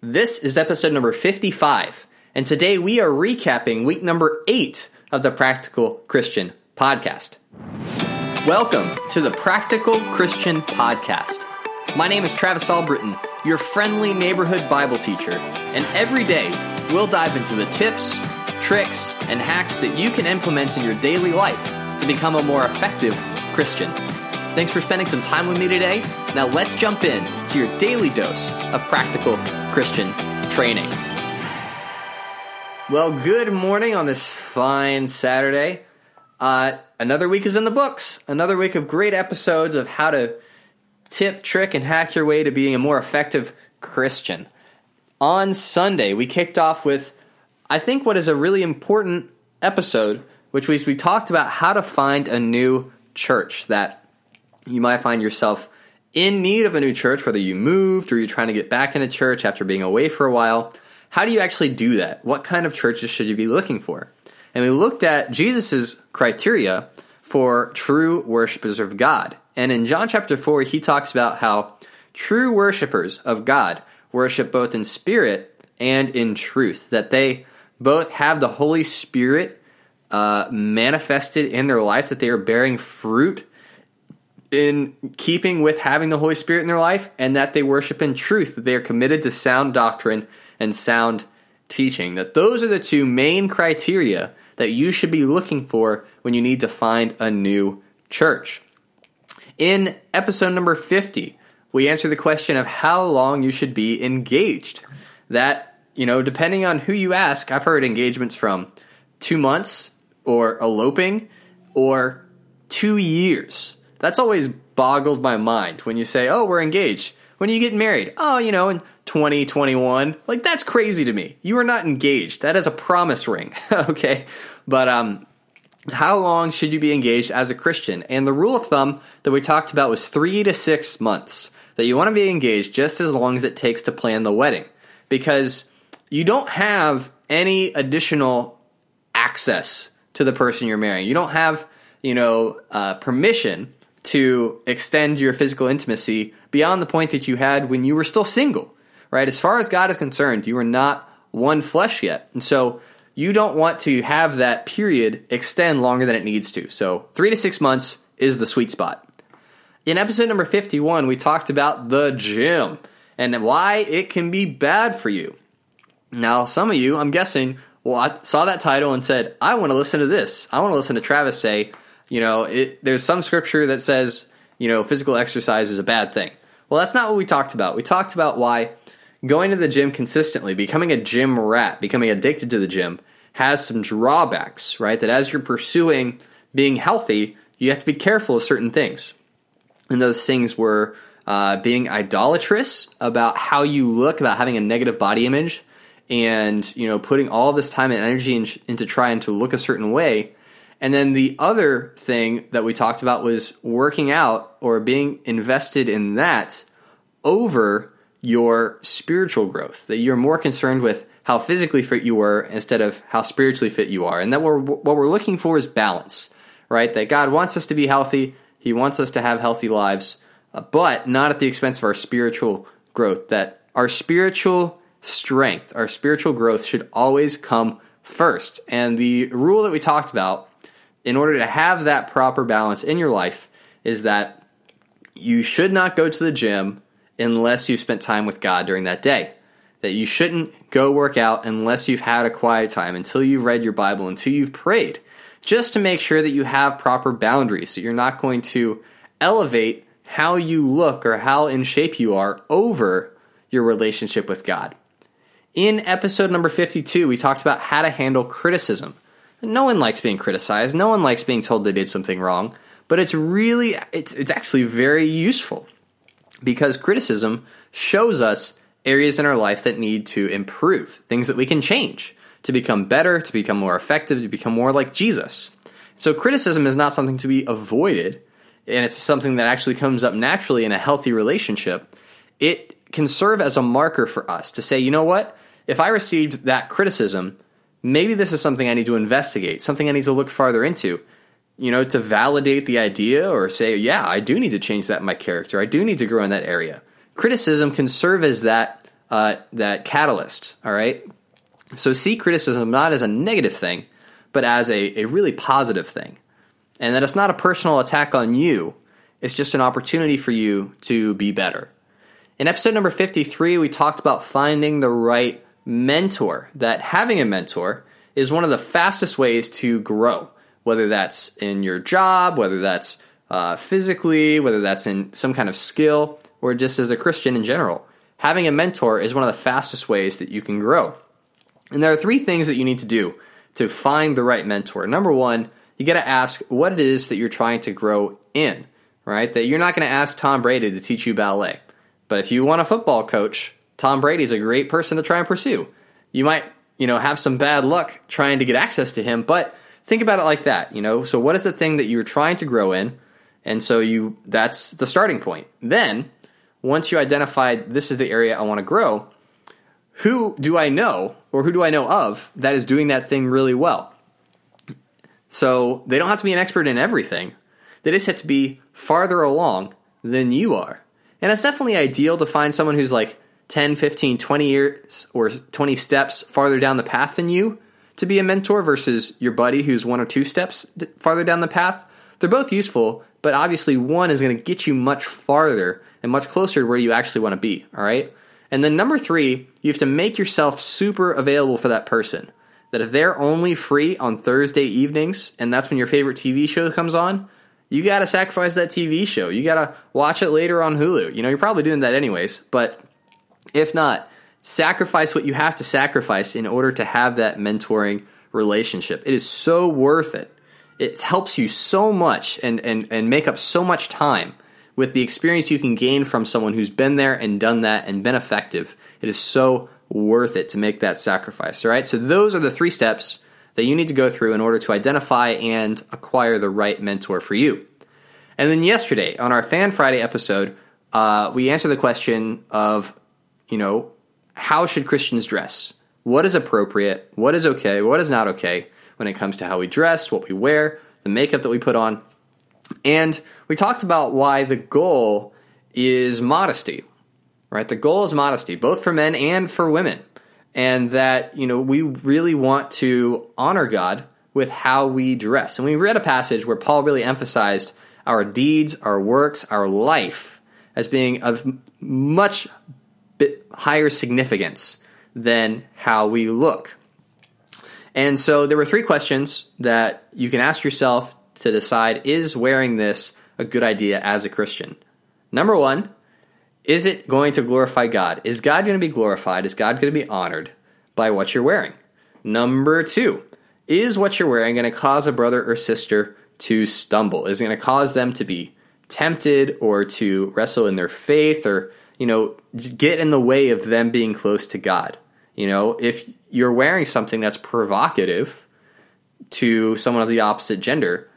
This is episode number 55, and today we are recapping week number 8 of the Practical Christian Podcast. Welcome to the Practical Christian Podcast. My name is Travis Albritton, your friendly neighborhood Bible teacher, and every day we'll dive into the tips, tricks, and hacks that you can implement in your daily life to become a more effective Christian. Thanks for spending some time with me today. Now let's jump in to your daily dose of practical Christian training. Well, good morning on this fine Saturday. Uh, another week is in the books. Another week of great episodes of how to tip, trick, and hack your way to being a more effective Christian. On Sunday, we kicked off with, I think, what is a really important episode, which was we talked about how to find a new church that you might find yourself in need of a new church, whether you moved or you're trying to get back into a church after being away for a while. How do you actually do that? What kind of churches should you be looking for? And we looked at Jesus' criteria for true worshipers of God. And in John chapter 4, he talks about how true worshipers of God worship both in spirit and in truth, that they both have the Holy Spirit uh, manifested in their life, that they are bearing fruit in keeping with having the Holy Spirit in their life and that they worship in truth, that they are committed to sound doctrine and sound teaching. That those are the two main criteria that you should be looking for when you need to find a new church. In episode number 50, we answer the question of how long you should be engaged. That, you know, depending on who you ask, I've heard engagements from two months or eloping or two years that's always boggled my mind when you say, "Oh, we're engaged." When you get married, oh, you know, in 2021, like that's crazy to me. You are not engaged. That is a promise ring, okay? But um how long should you be engaged as a Christian? And the rule of thumb that we talked about was 3 to 6 months. That you want to be engaged just as long as it takes to plan the wedding because you don't have any additional access to the person you're marrying. You don't have, you know, uh, permission to extend your physical intimacy beyond the point that you had when you were still single, right? As far as God is concerned, you are not one flesh yet. And so you don't want to have that period extend longer than it needs to. So three to six months is the sweet spot. In episode number 51, we talked about the gym and why it can be bad for you. Now, some of you, I'm guessing, well, I saw that title and said, I want to listen to this. I want to listen to Travis say, you know, it, there's some scripture that says, you know, physical exercise is a bad thing. Well, that's not what we talked about. We talked about why going to the gym consistently, becoming a gym rat, becoming addicted to the gym, has some drawbacks, right? That as you're pursuing being healthy, you have to be careful of certain things. And those things were uh, being idolatrous about how you look, about having a negative body image, and you know, putting all this time and energy in, into trying to look a certain way and then the other thing that we talked about was working out or being invested in that over your spiritual growth, that you're more concerned with how physically fit you were instead of how spiritually fit you are. And that we're, what we're looking for is balance, right? That God wants us to be healthy, He wants us to have healthy lives, uh, but not at the expense of our spiritual growth. That our spiritual strength, our spiritual growth should always come first. And the rule that we talked about in order to have that proper balance in your life is that you should not go to the gym unless you've spent time with God during that day. That you shouldn't go work out unless you've had a quiet time, until you've read your Bible, until you've prayed, just to make sure that you have proper boundaries, that you're not going to elevate how you look or how in shape you are over your relationship with God. In episode number 52, we talked about how to handle criticism. No one likes being criticized. No one likes being told they did something wrong. But it's really, it's, it's actually very useful because criticism shows us areas in our life that need to improve, things that we can change to become better, to become more effective, to become more like Jesus. So criticism is not something to be avoided, and it's something that actually comes up naturally in a healthy relationship. It can serve as a marker for us to say, you know what? If I received that criticism, maybe this is something I need to investigate, something I need to look farther into, you know, to validate the idea or say, yeah, I do need to change that in my character. I do need to grow in that area. Criticism can serve as that uh, that catalyst. All right. So see criticism not as a negative thing, but as a, a really positive thing. And that it's not a personal attack on you, it's just an opportunity for you to be better. In episode number 53, we talked about finding the right mentor, that having a mentor is one of the fastest ways to grow, whether that's in your job, whether that's uh, physically, whether that's in some kind of skill, or just as a Christian in general. Having a mentor is one of the fastest ways that you can grow. And there are three things that you need to do to find the right mentor. Number one, you got to ask what it is that you're trying to grow in, right? That you're not going to ask Tom Brady to teach you ballet. But if you want a football coach, Tom Brady's a great person to try and pursue. You might, you know, have some bad luck trying to get access to him, but think about it like that, you know? So what is the thing that you're trying to grow in? And so you that's the starting point. Then, once you identified this is the area I want to grow, who do I know or who do I know of that is doing that thing really well? So they don't have to be an expert in everything. They just have to be farther along than you are. And it's definitely ideal to find someone who's like 10, 15, 20 years or 20 steps farther down the path than you to be a mentor versus your buddy who's one or two steps farther down the path. They're both useful, but obviously one is going to get you much farther and much closer to where you actually want to be, all right? And then number three, you have to make yourself super available for that person. That if they're only free on Thursday evenings and that's when your favorite TV show comes on, you got to sacrifice that TV show. You got to watch it later on Hulu. You know, you're probably doing that anyways, but if not, sacrifice what you have to sacrifice in order to have that mentoring relationship. It is so worth it. It helps you so much and, and, and make up so much time with the experience you can gain from someone who's been there and done that and been effective. It is so worth it to make that sacrifice. All right. So those are the three steps that you need to go through in order to identify and acquire the right mentor for you. And then yesterday on our Fan Friday episode, uh, we answered the question of, you know, how should Christians dress? What is appropriate? What is okay? What is not okay when it comes to how we dress, what we wear, the makeup that we put on? And we talked about why the goal is modesty, right? The goal is modesty, both for men and for women and that you know we really want to honor God with how we dress. And we read a passage where Paul really emphasized our deeds, our works, our life as being of much bit higher significance than how we look. And so there were three questions that you can ask yourself to decide is wearing this a good idea as a Christian? Number one, is it going to glorify God? Is God going to be glorified? Is God going to be honored by what you're wearing? Number two, is what you're wearing going to cause a brother or sister to stumble? Is it going to cause them to be tempted or to wrestle in their faith or, you know, get in the way of them being close to God? You know, if you're wearing something that's provocative to someone of the opposite gender,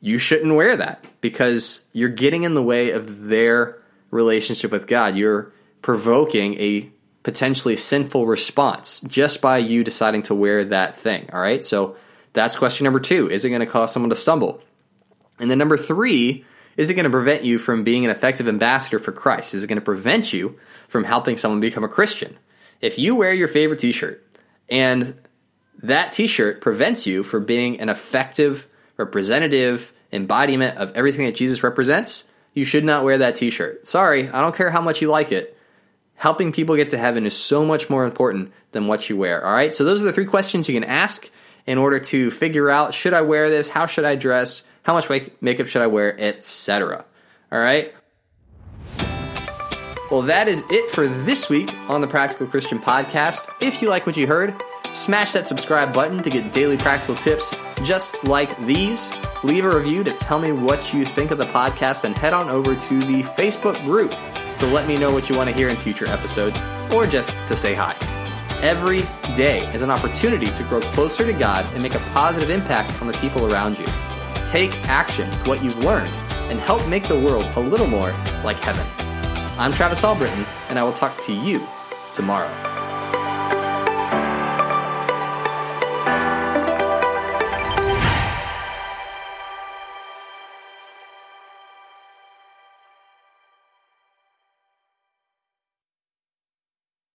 you shouldn't wear that because you're getting in the way of their relationship with God. You're provoking a potentially sinful response just by you deciding to wear that thing. All right. So that's question number two. Is it going to cause someone to stumble? And then number three, is it going to prevent you from being an effective ambassador for Christ? Is it going to prevent you from helping someone become a Christian? If you wear your favorite t shirt and that t shirt prevents you from being an effective representative embodiment of everything that Jesus represents, you should not wear that t shirt. Sorry, I don't care how much you like it. Helping people get to heaven is so much more important than what you wear. All right, so those are the three questions you can ask in order to figure out should I wear this? How should I dress? How much makeup should I wear? Etc. All right. Well, that is it for this week on the Practical Christian Podcast. If you like what you heard, smash that subscribe button to get daily practical tips just like these. Leave a review to tell me what you think of the podcast and head on over to the Facebook group to let me know what you want to hear in future episodes or just to say hi. Every day is an opportunity to grow closer to God and make a positive impact on the people around you. Take action with what you've learned and help make the world a little more like heaven. I'm Travis Albritton, and I will talk to you tomorrow.